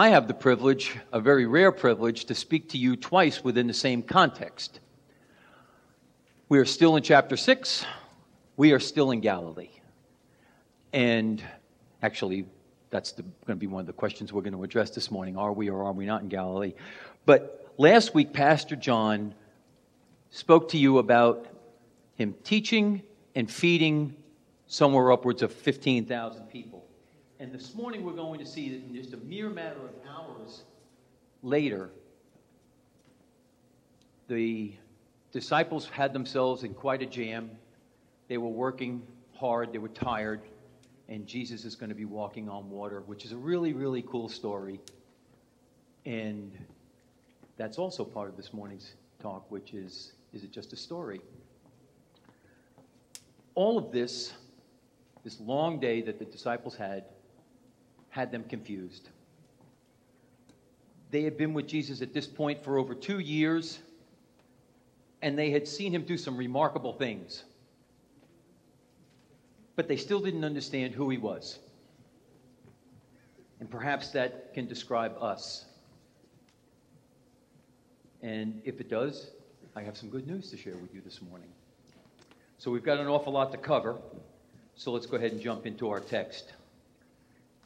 I have the privilege, a very rare privilege, to speak to you twice within the same context. We are still in chapter 6. We are still in Galilee. And actually, that's the, going to be one of the questions we're going to address this morning. Are we or are we not in Galilee? But last week, Pastor John spoke to you about him teaching and feeding somewhere upwards of 15,000 people. And this morning, we're going to see that in just a mere matter of hours later, the disciples had themselves in quite a jam. They were working hard, they were tired, and Jesus is going to be walking on water, which is a really, really cool story. And that's also part of this morning's talk, which is is it just a story? All of this, this long day that the disciples had, had them confused. They had been with Jesus at this point for over two years, and they had seen him do some remarkable things but they still didn't understand who he was. And perhaps that can describe us. And if it does, I have some good news to share with you this morning. So we've got an awful lot to cover. So let's go ahead and jump into our text.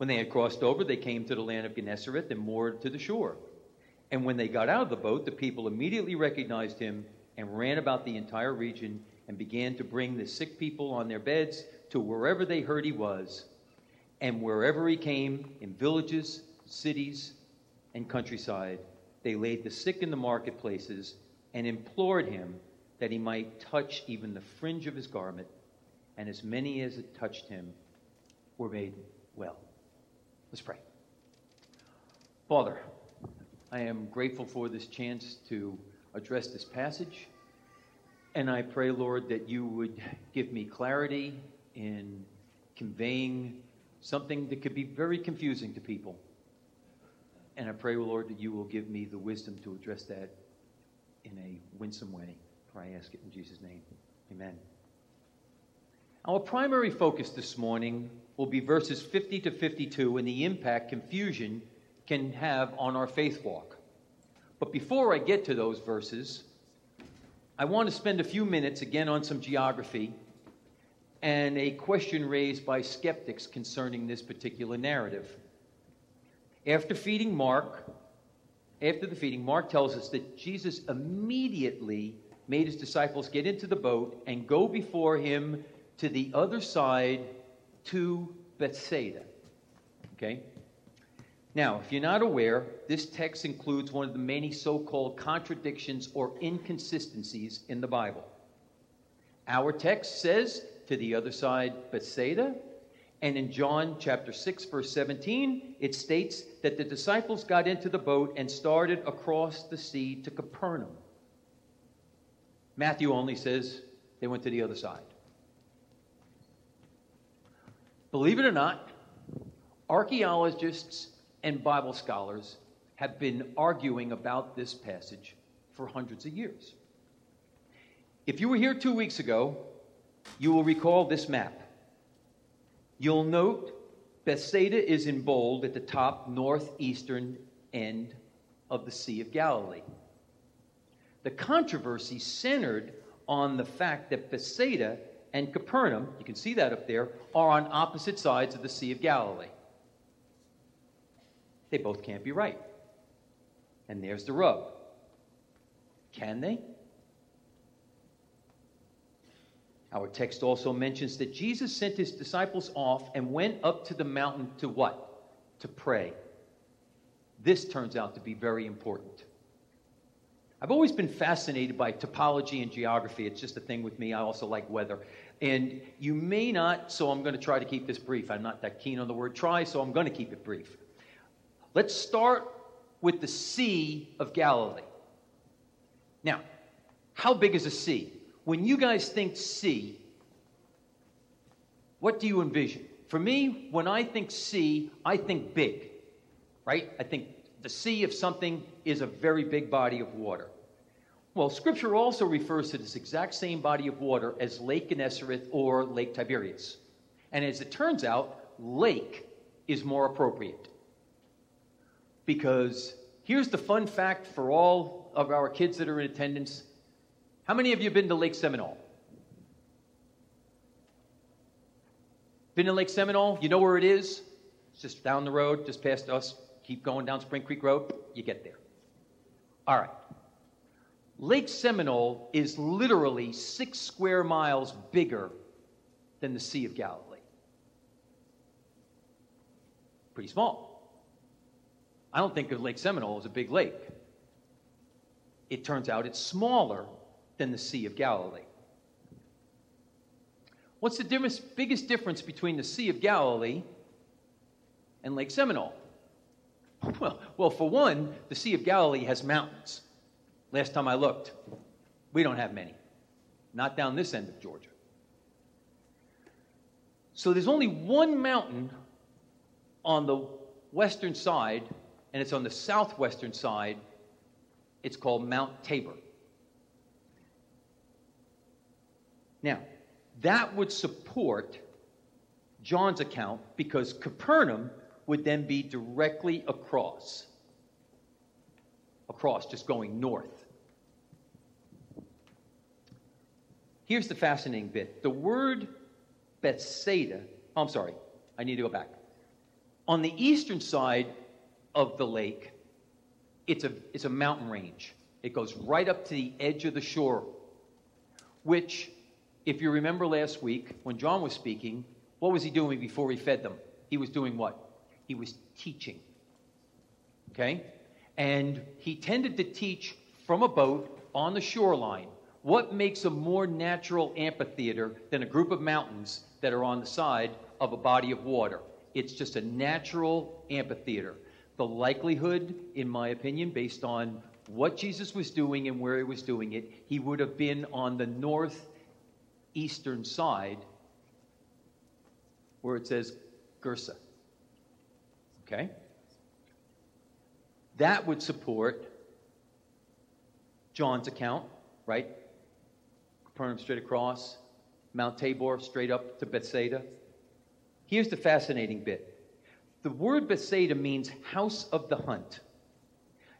When they had crossed over, they came to the land of Gennesaret and moored to the shore. And when they got out of the boat, the people immediately recognized him and ran about the entire region and began to bring the sick people on their beds to wherever they heard he was. And wherever he came, in villages, cities, and countryside, they laid the sick in the marketplaces and implored him that he might touch even the fringe of his garment. And as many as had touched him were made well. Let's pray. Father, I am grateful for this chance to address this passage. And I pray, Lord, that you would give me clarity in conveying something that could be very confusing to people. And I pray, Lord, that you will give me the wisdom to address that in a winsome way. For I ask it in Jesus' name. Amen. Our primary focus this morning will be verses 50 to 52 and the impact confusion can have on our faith walk. But before I get to those verses, I want to spend a few minutes again on some geography and a question raised by skeptics concerning this particular narrative. After feeding Mark, after the feeding, Mark tells us that Jesus immediately made his disciples get into the boat and go before him to the other side to Bethsaida. Okay? Now, if you're not aware, this text includes one of the many so called contradictions or inconsistencies in the Bible. Our text says, to the other side, Bethsaida. And in John chapter 6, verse 17, it states that the disciples got into the boat and started across the sea to Capernaum. Matthew only says they went to the other side. Believe it or not, archaeologists and Bible scholars have been arguing about this passage for hundreds of years. If you were here two weeks ago, you will recall this map. You'll note Bethsaida is in bold at the top northeastern end of the Sea of Galilee. The controversy centered on the fact that Bethsaida and Capernaum, you can see that up there, are on opposite sides of the Sea of Galilee. They both can't be right. And there's the rub. Can they? Our text also mentions that Jesus sent his disciples off and went up to the mountain to what? To pray. This turns out to be very important. I've always been fascinated by topology and geography. It's just a thing with me. I also like weather. And you may not, so I'm going to try to keep this brief. I'm not that keen on the word try, so I'm going to keep it brief. Let's start with the Sea of Galilee. Now, how big is a sea? When you guys think sea, what do you envision? For me, when I think sea, I think big, right? I think the sea of something is a very big body of water. Well, Scripture also refers to this exact same body of water as Lake Gennesareth or Lake Tiberias. And as it turns out, lake is more appropriate. Because here's the fun fact for all of our kids that are in attendance. How many of you have been to Lake Seminole? Been to Lake Seminole? You know where it is? It's just down the road, just past us. Keep going down Spring Creek Road, you get there. All right. Lake Seminole is literally six square miles bigger than the Sea of Galilee. Pretty small. I don't think of Lake Seminole as a big lake. It turns out it's smaller than the Sea of Galilee. What's the difference, biggest difference between the Sea of Galilee and Lake Seminole? Well, well, for one, the Sea of Galilee has mountains. Last time I looked, we don't have many. Not down this end of Georgia. So there's only one mountain on the western side, and it's on the southwestern side. It's called Mount Tabor. Now, that would support John's account because Capernaum would then be directly across. Across, just going north. Here's the fascinating bit the word Bethsaida, oh, I'm sorry, I need to go back. On the eastern side of the lake, it's a, it's a mountain range. It goes right up to the edge of the shore, which, if you remember last week when John was speaking, what was he doing before he fed them? He was doing what? He was teaching. Okay? And he tended to teach from a boat on the shoreline. What makes a more natural amphitheater than a group of mountains that are on the side of a body of water? It's just a natural amphitheater. The likelihood, in my opinion, based on what Jesus was doing and where he was doing it, he would have been on the northeastern side where it says Gersa. Okay? That would support John's account, right? Capernaum straight across, Mount Tabor straight up to Bethsaida. Here's the fascinating bit the word Bethsaida means house of the hunt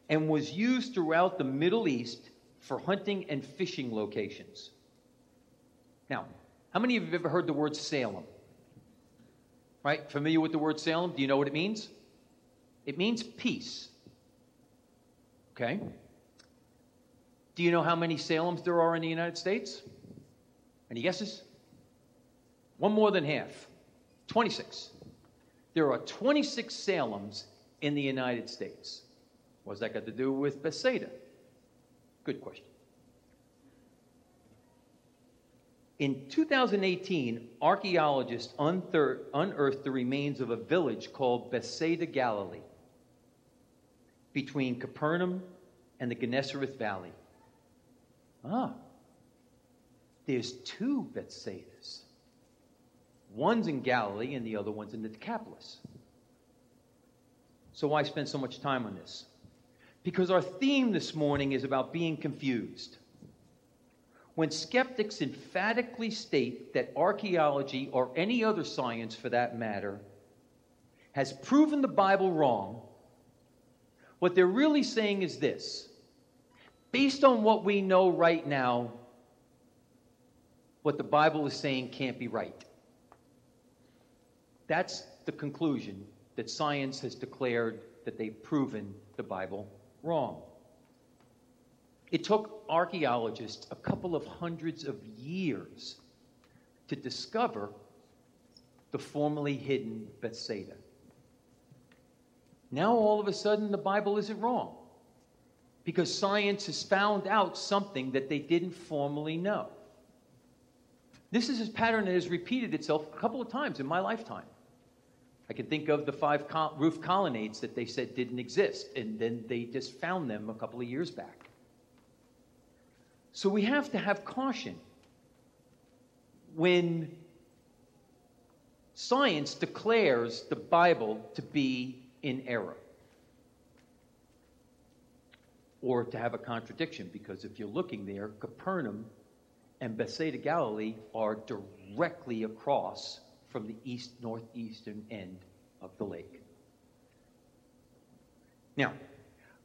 and was used throughout the Middle East for hunting and fishing locations. Now, how many of you have ever heard the word Salem? Right? Familiar with the word Salem? Do you know what it means? It means peace. Okay? Do you know how many Salems there are in the United States? Any guesses? One more than half 26. There are 26 Salems in the United States. What's that got to do with Bethsaida? Good question. In 2018, archaeologists unearthed the remains of a village called Bethsaida, Galilee between Capernaum and the Gennesareth Valley. Ah, there's two Bethsaidas. One's in Galilee and the other one's in the Decapolis. So why spend so much time on this? Because our theme this morning is about being confused. When skeptics emphatically state that archaeology, or any other science for that matter, has proven the Bible wrong, what they're really saying is this based on what we know right now, what the Bible is saying can't be right. That's the conclusion that science has declared that they've proven the Bible wrong. It took archaeologists a couple of hundreds of years to discover the formerly hidden Bethsaida. Now, all of a sudden, the Bible isn't wrong because science has found out something that they didn't formally know. This is a pattern that has repeated itself a couple of times in my lifetime. I can think of the five roof colonnades that they said didn't exist, and then they just found them a couple of years back. So we have to have caution when science declares the Bible to be in error or to have a contradiction, because if you're looking there, Capernaum and Bethsaida Galilee are directly across from the east northeastern end of the lake. Now,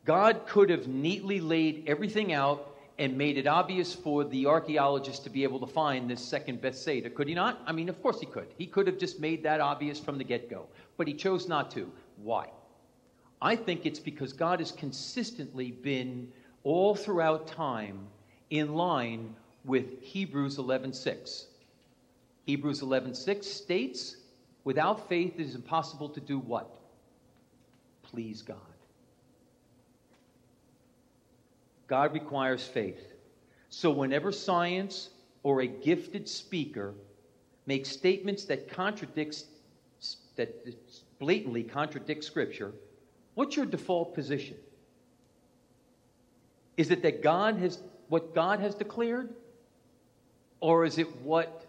God could have neatly laid everything out and made it obvious for the archaeologists to be able to find this second Bethsaida, could he not? I mean, of course he could. He could have just made that obvious from the get go, but he chose not to. Why? I think it's because God has consistently been all throughout time in line with Hebrews 11:6. Hebrews 11:6 states, "Without faith it is impossible to do what? Please God." God requires faith. So whenever science or a gifted speaker makes statements that contradicts that blatantly contradict scripture, what's your default position? Is it that God has what God has declared or is it what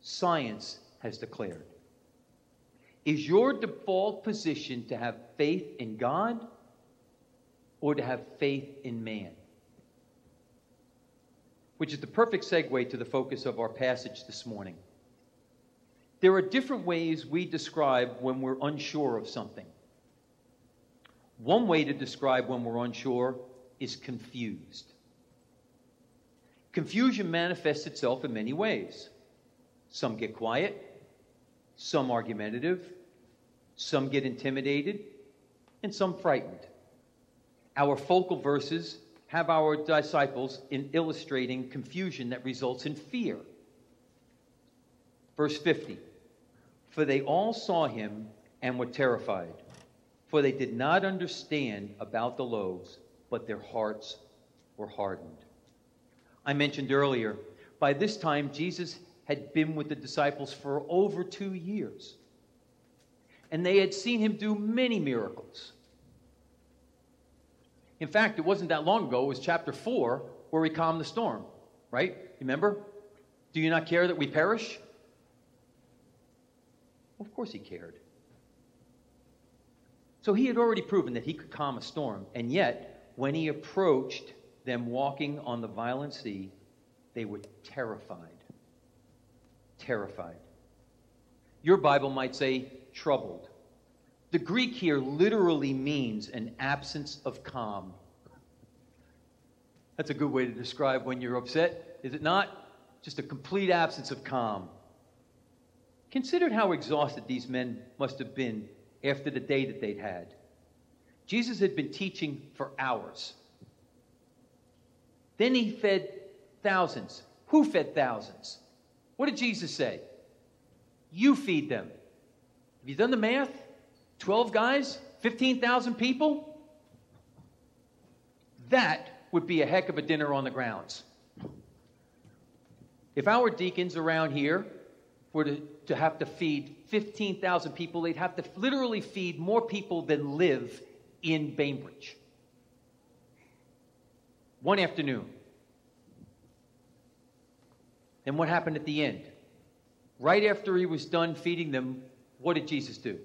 science has declared? Is your default position to have faith in God or to have faith in man? Which is the perfect segue to the focus of our passage this morning. There are different ways we describe when we're unsure of something. One way to describe when we're unsure is confused. Confusion manifests itself in many ways. Some get quiet, some argumentative, some get intimidated, and some frightened. Our focal verses have our disciples in illustrating confusion that results in fear. Verse 50 For they all saw him and were terrified, for they did not understand about the loaves, but their hearts were hardened. I mentioned earlier, by this time, Jesus had been with the disciples for over two years. And they had seen him do many miracles. In fact, it wasn't that long ago, it was chapter 4 where he calmed the storm, right? Remember? Do you not care that we perish? Of course he cared. So he had already proven that he could calm a storm, and yet, when he approached them walking on the violent sea, they were terrified. Terrified. Your Bible might say troubled. The Greek here literally means an absence of calm. That's a good way to describe when you're upset, is it not? Just a complete absence of calm. Consider how exhausted these men must have been after the day that they'd had. Jesus had been teaching for hours. Then he fed thousands. Who fed thousands? What did Jesus say? You feed them. Have you done the math? 12 guys, 15,000 people? That would be a heck of a dinner on the grounds. If our deacons around here were to, to have to feed 15,000 people, they'd have to literally feed more people than live in Bainbridge. One afternoon. And what happened at the end? Right after he was done feeding them, what did Jesus do?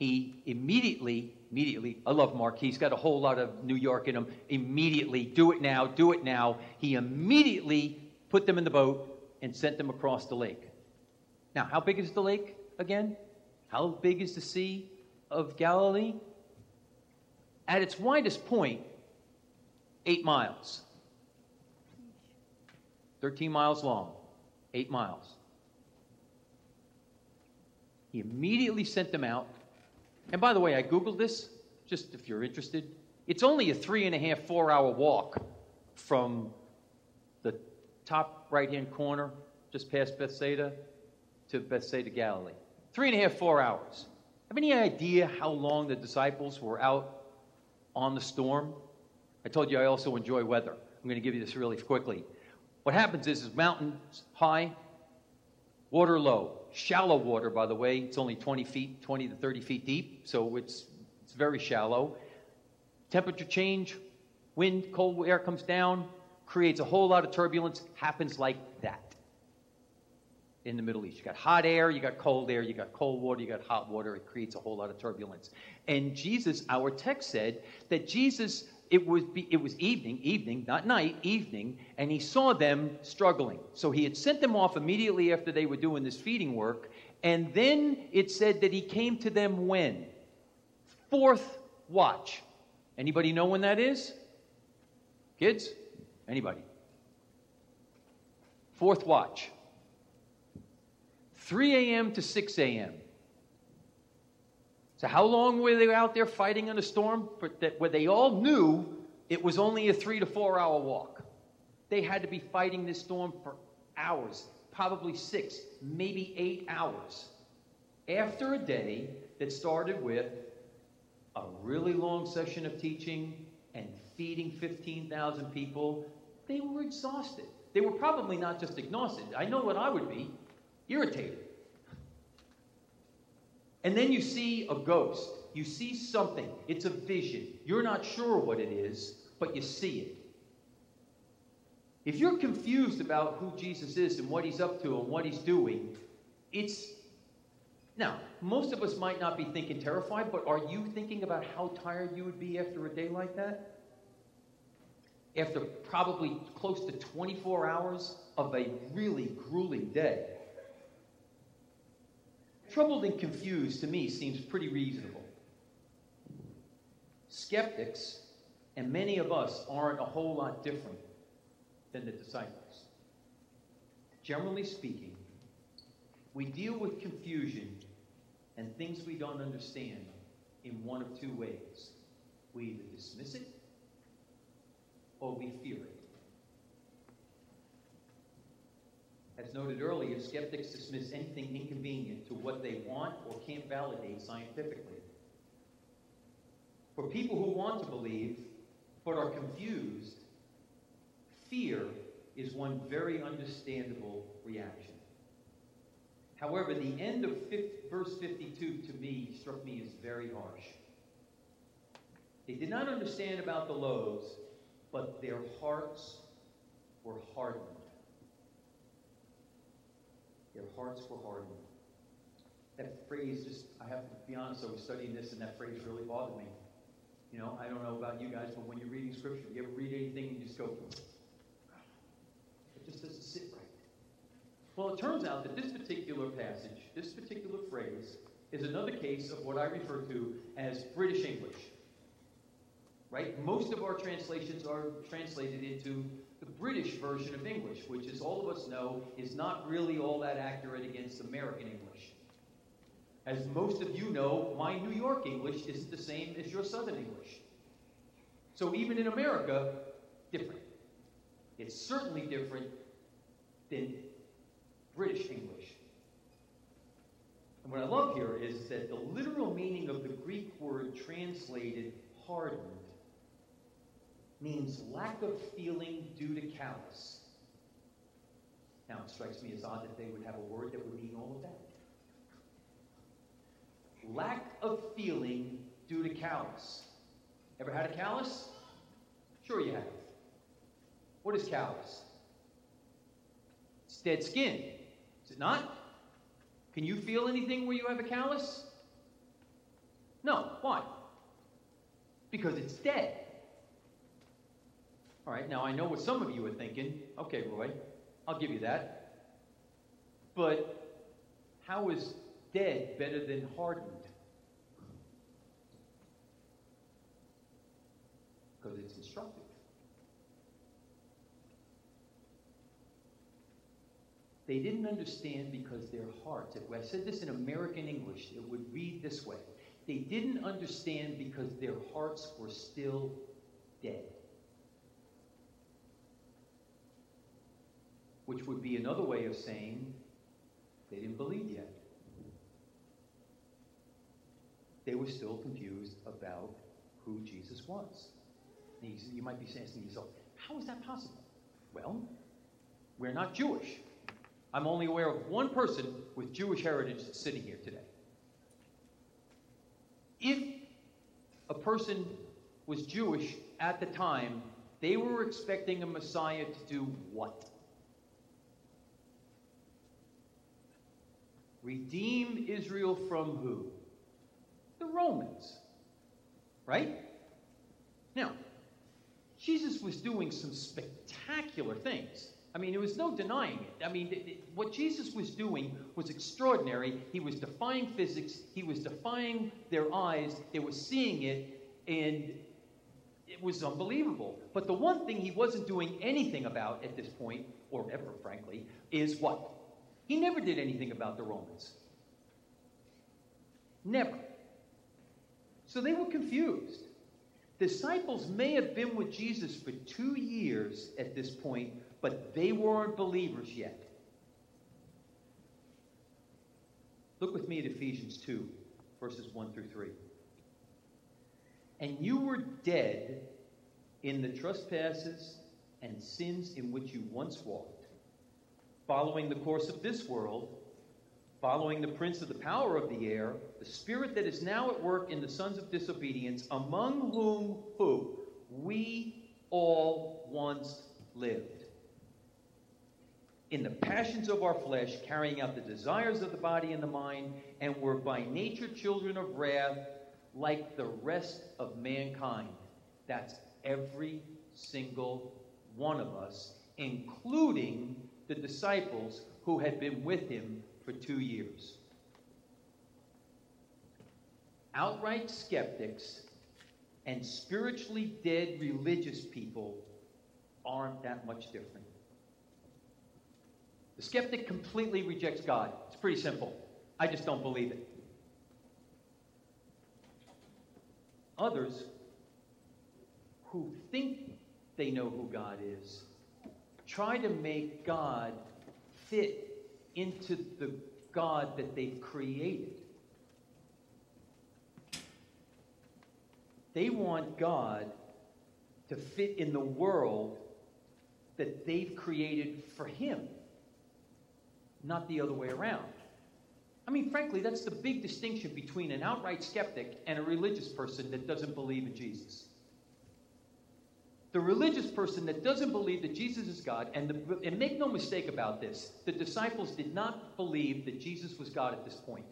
he immediately, immediately, I love Mark. He's got a whole lot of New York in him. Immediately, do it now, do it now. He immediately put them in the boat and sent them across the lake. Now, how big is the lake again? How big is the Sea of Galilee? At its widest point, eight miles. 13 miles long, eight miles. He immediately sent them out And by the way, I Googled this, just if you're interested. It's only a three and a half, four hour walk from the top right hand corner, just past Bethsaida, to Bethsaida, Galilee. Three and a half, four hours. Have any idea how long the disciples were out on the storm? I told you I also enjoy weather. I'm going to give you this really quickly. What happens is, is mountains high, water low. Shallow water, by the way. It's only 20 feet, 20 to 30 feet deep, so it's, it's very shallow. Temperature change, wind, cold air comes down, creates a whole lot of turbulence, happens like that in the Middle East. You got hot air, you got cold air, you got cold water, you got hot water. It creates a whole lot of turbulence. And Jesus, our text said that Jesus, it was, it was evening, evening, not night, evening, and he saw them struggling. So he had sent them off immediately after they were doing this feeding work. And then it said that he came to them when? Fourth watch. Anybody know when that is? Kids? Anybody? Fourth watch. 3 a.m. to 6 a.m. So, how long were they out there fighting in a storm? That, where they all knew it was only a three to four hour walk. They had to be fighting this storm for hours, probably six, maybe eight hours. After a day that started with a really long session of teaching and feeding 15,000 people, they were exhausted. They were probably not just exhausted. I know what I would be irritated. And then you see a ghost. You see something. It's a vision. You're not sure what it is, but you see it. If you're confused about who Jesus is and what he's up to and what he's doing, it's. Now, most of us might not be thinking terrified, but are you thinking about how tired you would be after a day like that? After probably close to 24 hours of a really grueling day. Troubled and confused to me seems pretty reasonable. Skeptics, and many of us, aren't a whole lot different than the disciples. Generally speaking, we deal with confusion and things we don't understand in one of two ways. We either dismiss it or we fear it. As noted earlier, skeptics dismiss anything inconvenient to what they want or can't validate scientifically. For people who want to believe but are confused, fear is one very understandable reaction. However, the end of verse 52 to me struck me as very harsh. They did not understand about the loaves, but their hearts were hardened. Their hearts were hardened. That phrase just, I have to be honest, I was studying this and that phrase really bothered me. You know, I don't know about you guys, but when you're reading scripture, you ever read anything and you just go, it just doesn't sit right. Well, it turns out that this particular passage, this particular phrase, is another case of what I refer to as British English. Right? Most of our translations are translated into the British version of English, which, as all of us know, is not really all that accurate against American English. As most of you know, my New York English isn't the same as your Southern English. So even in America, different. It's certainly different than British English. And what I love here is that the literal meaning of the Greek word translated hardened means lack of feeling due to callous. Now, it strikes me as odd that they would have a word that would mean all of that. Lack of feeling due to callous. Ever had a callus? Sure you have. What is callus? It's dead skin. Is it not? Can you feel anything where you have a callus? No. Why? Because it's dead. All right, now I know what some of you are thinking. Okay, Roy, I'll give you that. But how is dead better than hardened? Because it's instructive. They didn't understand because their hearts, if I said this in American English, it would read this way. they didn't understand because their hearts were still dead. Which would be another way of saying they didn't believe yet. They were still confused about who Jesus was. You might be saying to yourself, how is that possible? Well, we're not Jewish. I'm only aware of one person with Jewish heritage sitting here today. If a person was Jewish at the time, they were expecting a Messiah to do what? Redeem Israel from who? The Romans. Right? Now, Jesus was doing some spectacular things. I mean, there was no denying it. I mean, th- th- what Jesus was doing was extraordinary. He was defying physics, he was defying their eyes, they were seeing it, and it was unbelievable. But the one thing he wasn't doing anything about at this point, or ever, frankly, is what? He never did anything about the Romans. Never. So they were confused. Disciples may have been with Jesus for two years at this point, but they weren't believers yet. Look with me at Ephesians 2, verses 1 through 3. And you were dead in the trespasses and sins in which you once walked, following the course of this world, following the prince of the power of the air, the spirit that is now at work in the sons of disobedience, among whom who we all once lived in the passions of our flesh, carrying out the desires of the body and the mind, and were by nature children of wrath like the rest of mankind. That's every single one of us, including the disciples who had been with him for two years. Outright skeptics and spiritually dead religious people aren't that much different. The skeptic completely rejects God. It's pretty simple. I just don't believe it. Others who think they know who God is try to make God fit into the God that they've created. They want God to fit in the world that they've created for Him not the other way around. I mean, frankly, that's the big distinction between an outright skeptic and a religious person that doesn't believe in Jesus. The religious person that doesn't believe that Jesus is God, and, the, and make no mistake about this, the disciples did not believe that Jesus was God at this point.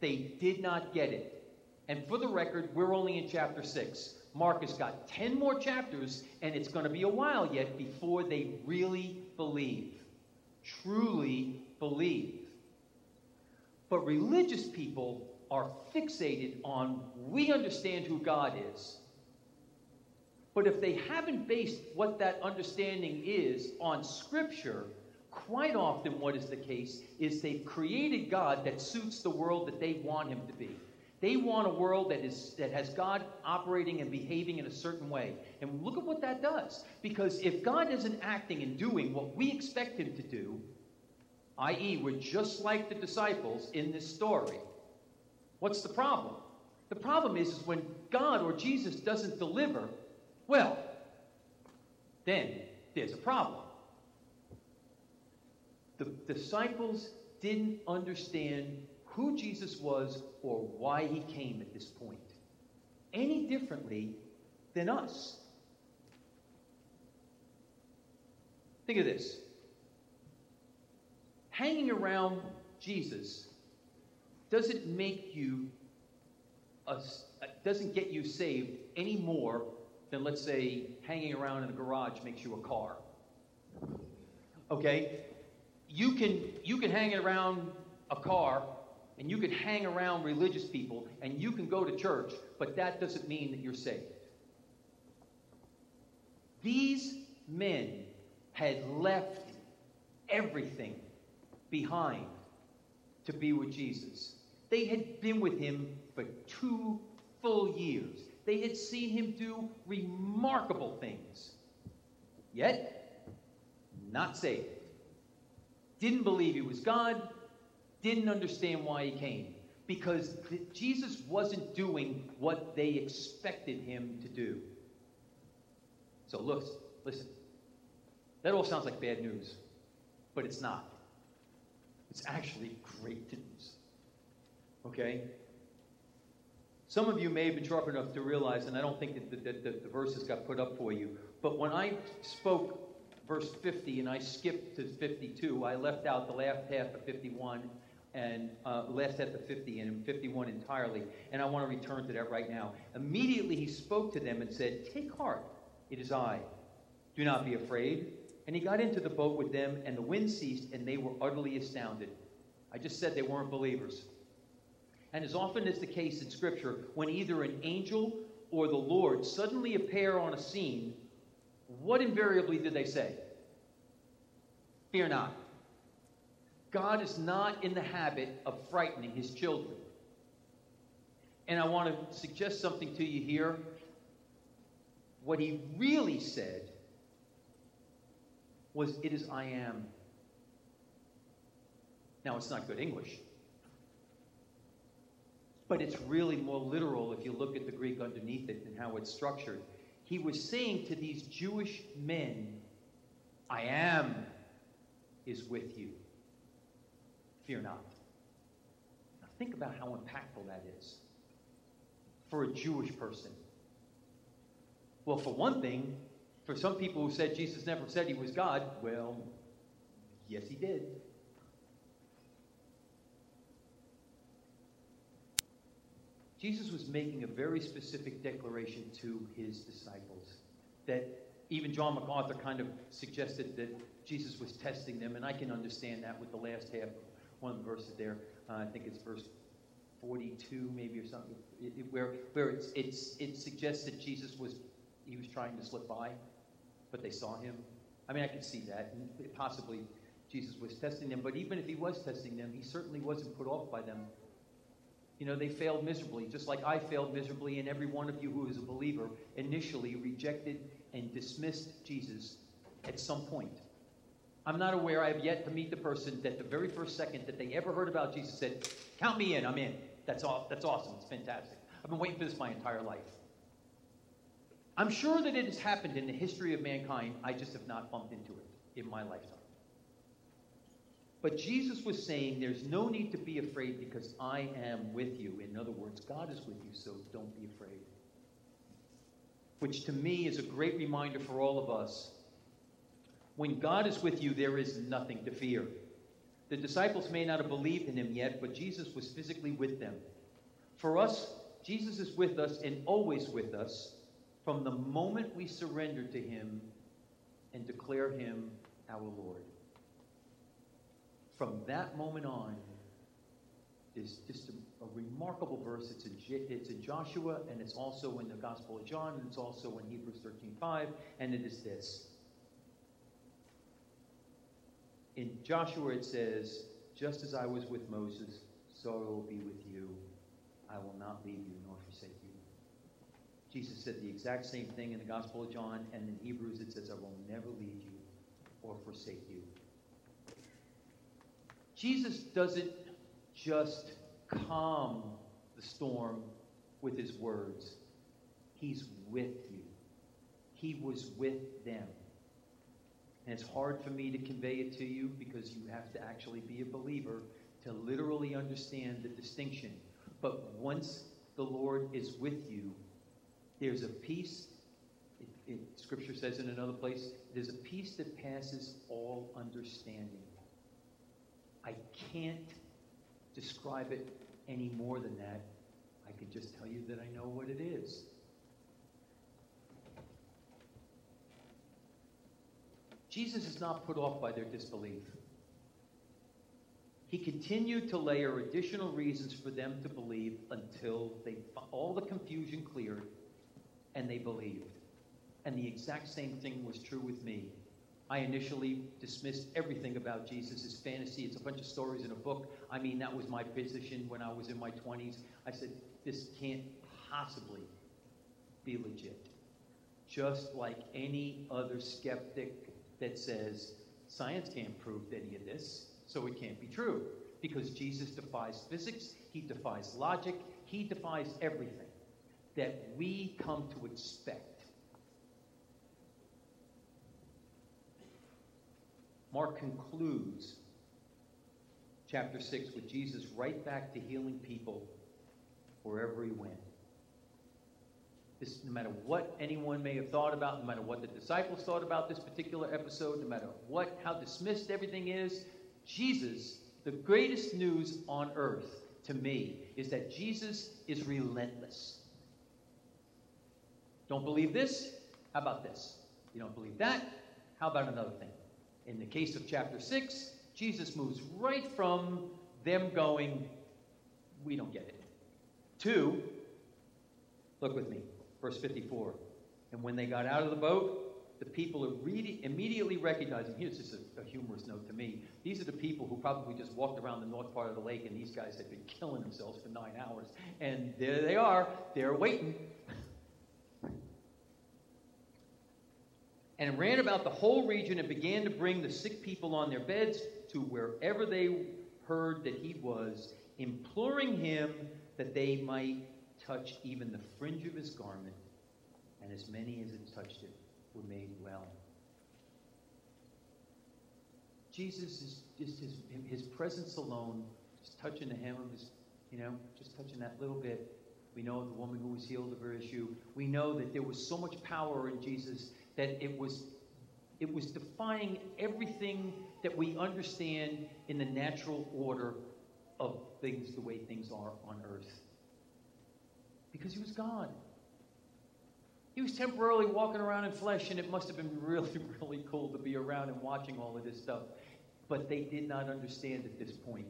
They did not get it. And for the record, we're only in chapter 6. Mark has got 10 more chapters, and it's going to be a while yet before they really believe truly believe. But religious people are fixated on we understand who God is. But if they haven't based what that understanding is on Scripture, quite often what is the case is they've created God that suits the world that they want him to be. They want a world that is that has God operating and behaving in a certain way. And look at what that does. Because if God isn't acting and doing what we expect him to do, i.e., we're just like the disciples in this story, what's the problem? The problem is, is when God or Jesus doesn't deliver, well, then there's a problem. The disciples didn't understand who Jesus was or why he came at this point any differently than us. Think of this hanging around Jesus doesn't make you a, doesn't get you saved any more than let's say hanging around in a garage makes you a car. Okay? You can you can hang around a car and you can hang around religious people and you can go to church, but that doesn't mean that you're saved. These men had left everything behind to be with Jesus. They had been with him for two full years. They had seen him do remarkable things. Yet, not saved. Didn't believe he was God, didn't understand why he came. Because Jesus wasn't doing what they expected him to do. So, look, listen. That all sounds like bad news, but it's not. It's actually great news. Okay? Some of you may have been sharp enough to realize, and I don't think that the, the, the verses got put up for you, but when I spoke verse 50 and I skipped to 52, I left out the last half of 51 and uh, last half of 50 and 51 entirely, and I want to return to that right now. Immediately he spoke to them and said, Take heart, it is I. Do not be afraid. And he got into the boat with them, and the wind ceased, and they were utterly astounded. I just said they weren't believers. And as often is the case in Scripture, when either an angel or the Lord suddenly appear on a scene, what invariably do they say? Fear not. God is not in the habit of frightening his children. And I want to suggest something to you here. What he really said was, It is I am. Now, it's not good English. But it's really more literal if you look at the Greek underneath it and how it's structured. He was saying to these Jewish men, I am is with you. Fear not. Now think about how impactful that is for a Jewish person. Well, for one thing, for some people who said Jesus never said he was God, well, yes, he did. Jesus was making a very specific declaration to his disciples that even John MacArthur kind of suggested that Jesus was testing them, and I can understand that with the last half, one of the verses there. Uh, I think it's verse 42, maybe or something, it, it, where where it's, it's it suggests that Jesus was he was trying to slip by, but they saw him. I mean, I can see that, possibly Jesus was testing them. But even if he was testing them, he certainly wasn't put off by them you know, they failed miserably, just like I failed miserably, and every one of you who is a believer initially rejected and dismissed Jesus at some point. I'm not aware, I have yet to meet the person that the very first second that they ever heard about Jesus said, Count me in, I'm in. That's, all, that's awesome, it's fantastic. I've been waiting for this my entire life. I'm sure that it has happened in the history of mankind, I just have not bumped into it in my lifetime. But Jesus was saying, There's no need to be afraid because I am with you. In other words, God is with you, so don't be afraid. Which to me is a great reminder for all of us. When God is with you, there is nothing to fear. The disciples may not have believed in him yet, but Jesus was physically with them. For us, Jesus is with us and always with us from the moment we surrender to him and declare him our Lord from that moment on is just a, a remarkable verse. It's in, it's in Joshua, and it's also in the Gospel of John, and it's also in Hebrews 13.5, and it is this. In Joshua it says, Just as I was with Moses, so I will be with you. I will not leave you nor forsake you. Jesus said the exact same thing in the Gospel of John, and in Hebrews it says, I will never leave you or forsake you. Jesus doesn't just calm the storm with his words, he's with you. He was with them. And it's hard for me to convey it to you because you have to actually be a believer to literally understand the distinction. But once the Lord is with you, there's a peace. It, it, scripture says in another place, there's a peace that passes all understanding. I can't describe it any more than that. I can just tell you that I know what it is. Jesus is not put off by their disbelief. He continued to layer additional reasons for them to believe until they all the confusion cleared and they believed. And the exact same thing was true with me. I initially dismissed everything about Jesus as fantasy. It's a bunch of stories in a book. I mean, that was my position when I was in my 20s. I said, this can't possibly be legit. Just like any other skeptic that says, science can't prove any of this, so it can't be true. Because Jesus defies physics, he defies logic, he defies everything that we come to expect. Mark concludes chapter 6 with Jesus right back to healing people wherever he went. This, no matter what anyone may have thought about, no matter what the disciples thought about this particular episode, no matter what how dismissed everything is, Jesus, the greatest news on earth to me is that Jesus is relentless. Don't believe this? How about this? You don't believe that? How about another thing? In the case of chapter 6, Jesus moves right from them going, we don't get it, to, look with me, verse 54. And when they got out of the boat, the people immediately recognized, and here's just a, a, humorous note to me, these are the people who probably just walked around the north part of the lake, and these guys had been killing themselves for nine hours. And there they are, they're waiting. And ran about the whole region and began to bring the sick people on their beds to wherever they heard that he was, imploring him that they might touch even the fringe of his garment. And as many as had touched it were made well. Jesus is just his, his presence alone, just touching the hem of his, you know, just touching that little bit. We know the woman who was healed of her issue. We know that there was so much power in Jesus that it was it was defying everything that we understand in the natural order of things the way things are on earth. Because he was God. He was temporarily walking around in flesh, and it must have been really, really cool to be around and watching all of this stuff. But they did not understand at this point.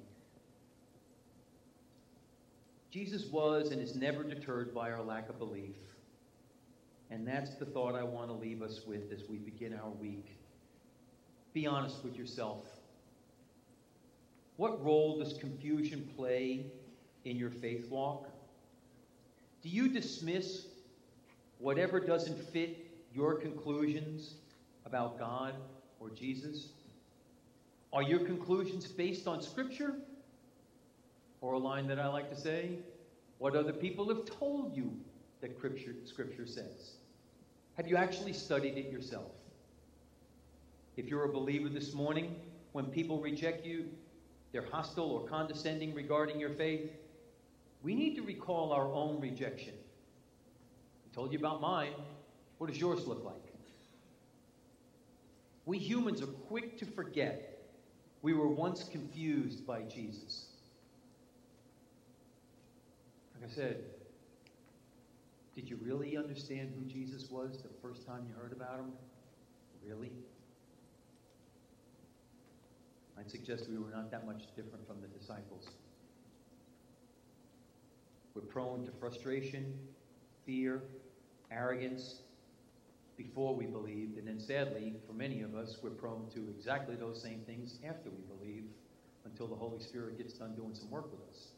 Jesus was and is never deterred by our lack of belief. And that's the thought I want to leave us with as we begin our week. Be honest with yourself. What role does confusion play in your faith walk? Do you dismiss whatever doesn't fit your conclusions about God or Jesus? Are your conclusions based on Scripture? Or a line that I like to say, what other people have told you that Scripture, scripture says? Have you actually studied it yourself? If you're a believer this morning, when people reject you, they're hostile or condescending regarding your faith, we need to recall our own rejection. I told you about mine. What does yours look like? We humans are quick to forget we were once confused by Jesus. Like I said, did you really understand who Jesus was the first time you heard about him? Really? I'd suggest we were not that much different from the disciples. We're prone to frustration, fear, arrogance before we believed, and then sadly, for many of us, we're prone to exactly those same things after we believe until the Holy Spirit gets done doing some work with us.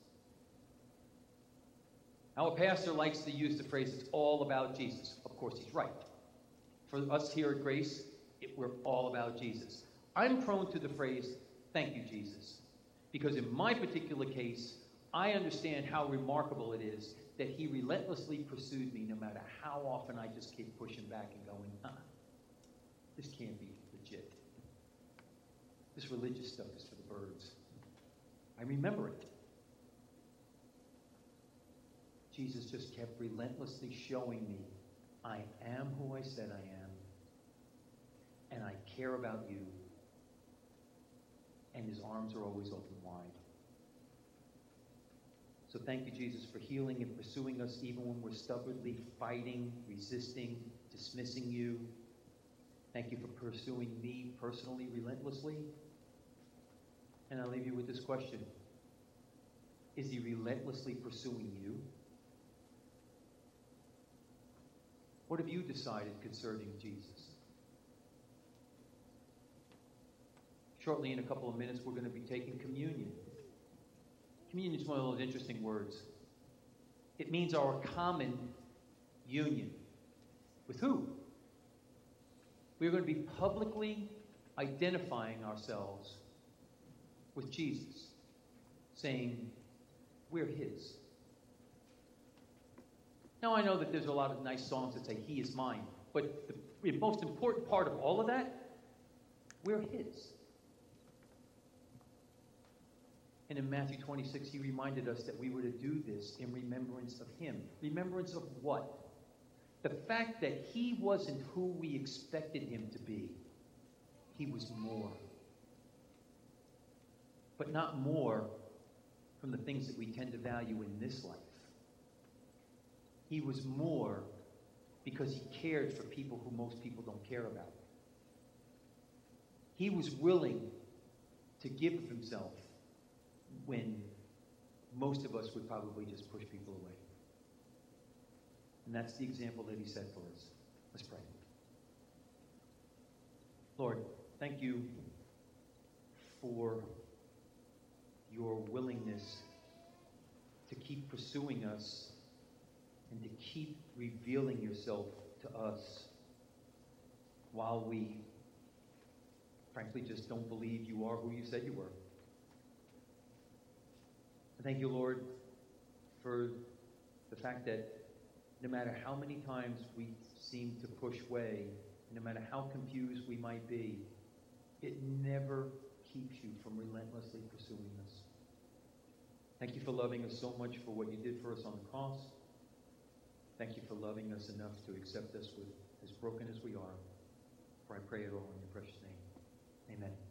Our pastor likes to use the phrase, it's all about Jesus. Of course, he's right. For us here at Grace, it, we're all about Jesus. I'm prone to the phrase, thank you, Jesus. Because in my particular case, I understand how remarkable it is that he relentlessly pursued me no matter how often I just keep pushing back and going, huh, this can't be legit. This religious stuff is for the birds. I remember it. Jesus just kept relentlessly showing me, I am who I said I am, and I care about you. And his arms are always open wide. So thank you, Jesus, for healing and pursuing us even when we're stubbornly fighting, resisting, dismissing you. Thank you for pursuing me personally, relentlessly. And I leave you with this question Is he relentlessly pursuing you? What have you decided concerning Jesus? Shortly, in a couple of minutes, we're going to be taking communion. Communion is one of those interesting words. It means our common union. With who? We're going to be publicly identifying ourselves with Jesus, saying, We're His. Now, I know that there's a lot of nice songs that say, He is mine, but the most important part of all of that, we're His. And in Matthew 26, he reminded us that we were to do this in remembrance of him. Remembrance of what? The fact that he wasn't who we expected him to be, he was more. But not more from the things that we tend to value in this life. He was more because he cared for people who most people don't care about. He was willing to give of himself when most of us would probably just push people away. And that's the example that he set for us. Let's pray. Lord, thank you for your willingness to keep pursuing us and to keep revealing yourself to us while we, frankly, just don't believe you are who you said you were. thank you, Lord, for the fact that no matter how many times we seem to push away, no matter how confused we might be, it never keeps you from relentlessly pursuing us. Thank you for loving us so much for what you did for us on the cross. Thank you for loving us enough to accept us with as broken as we are. For I pray it all in your precious name. Amen.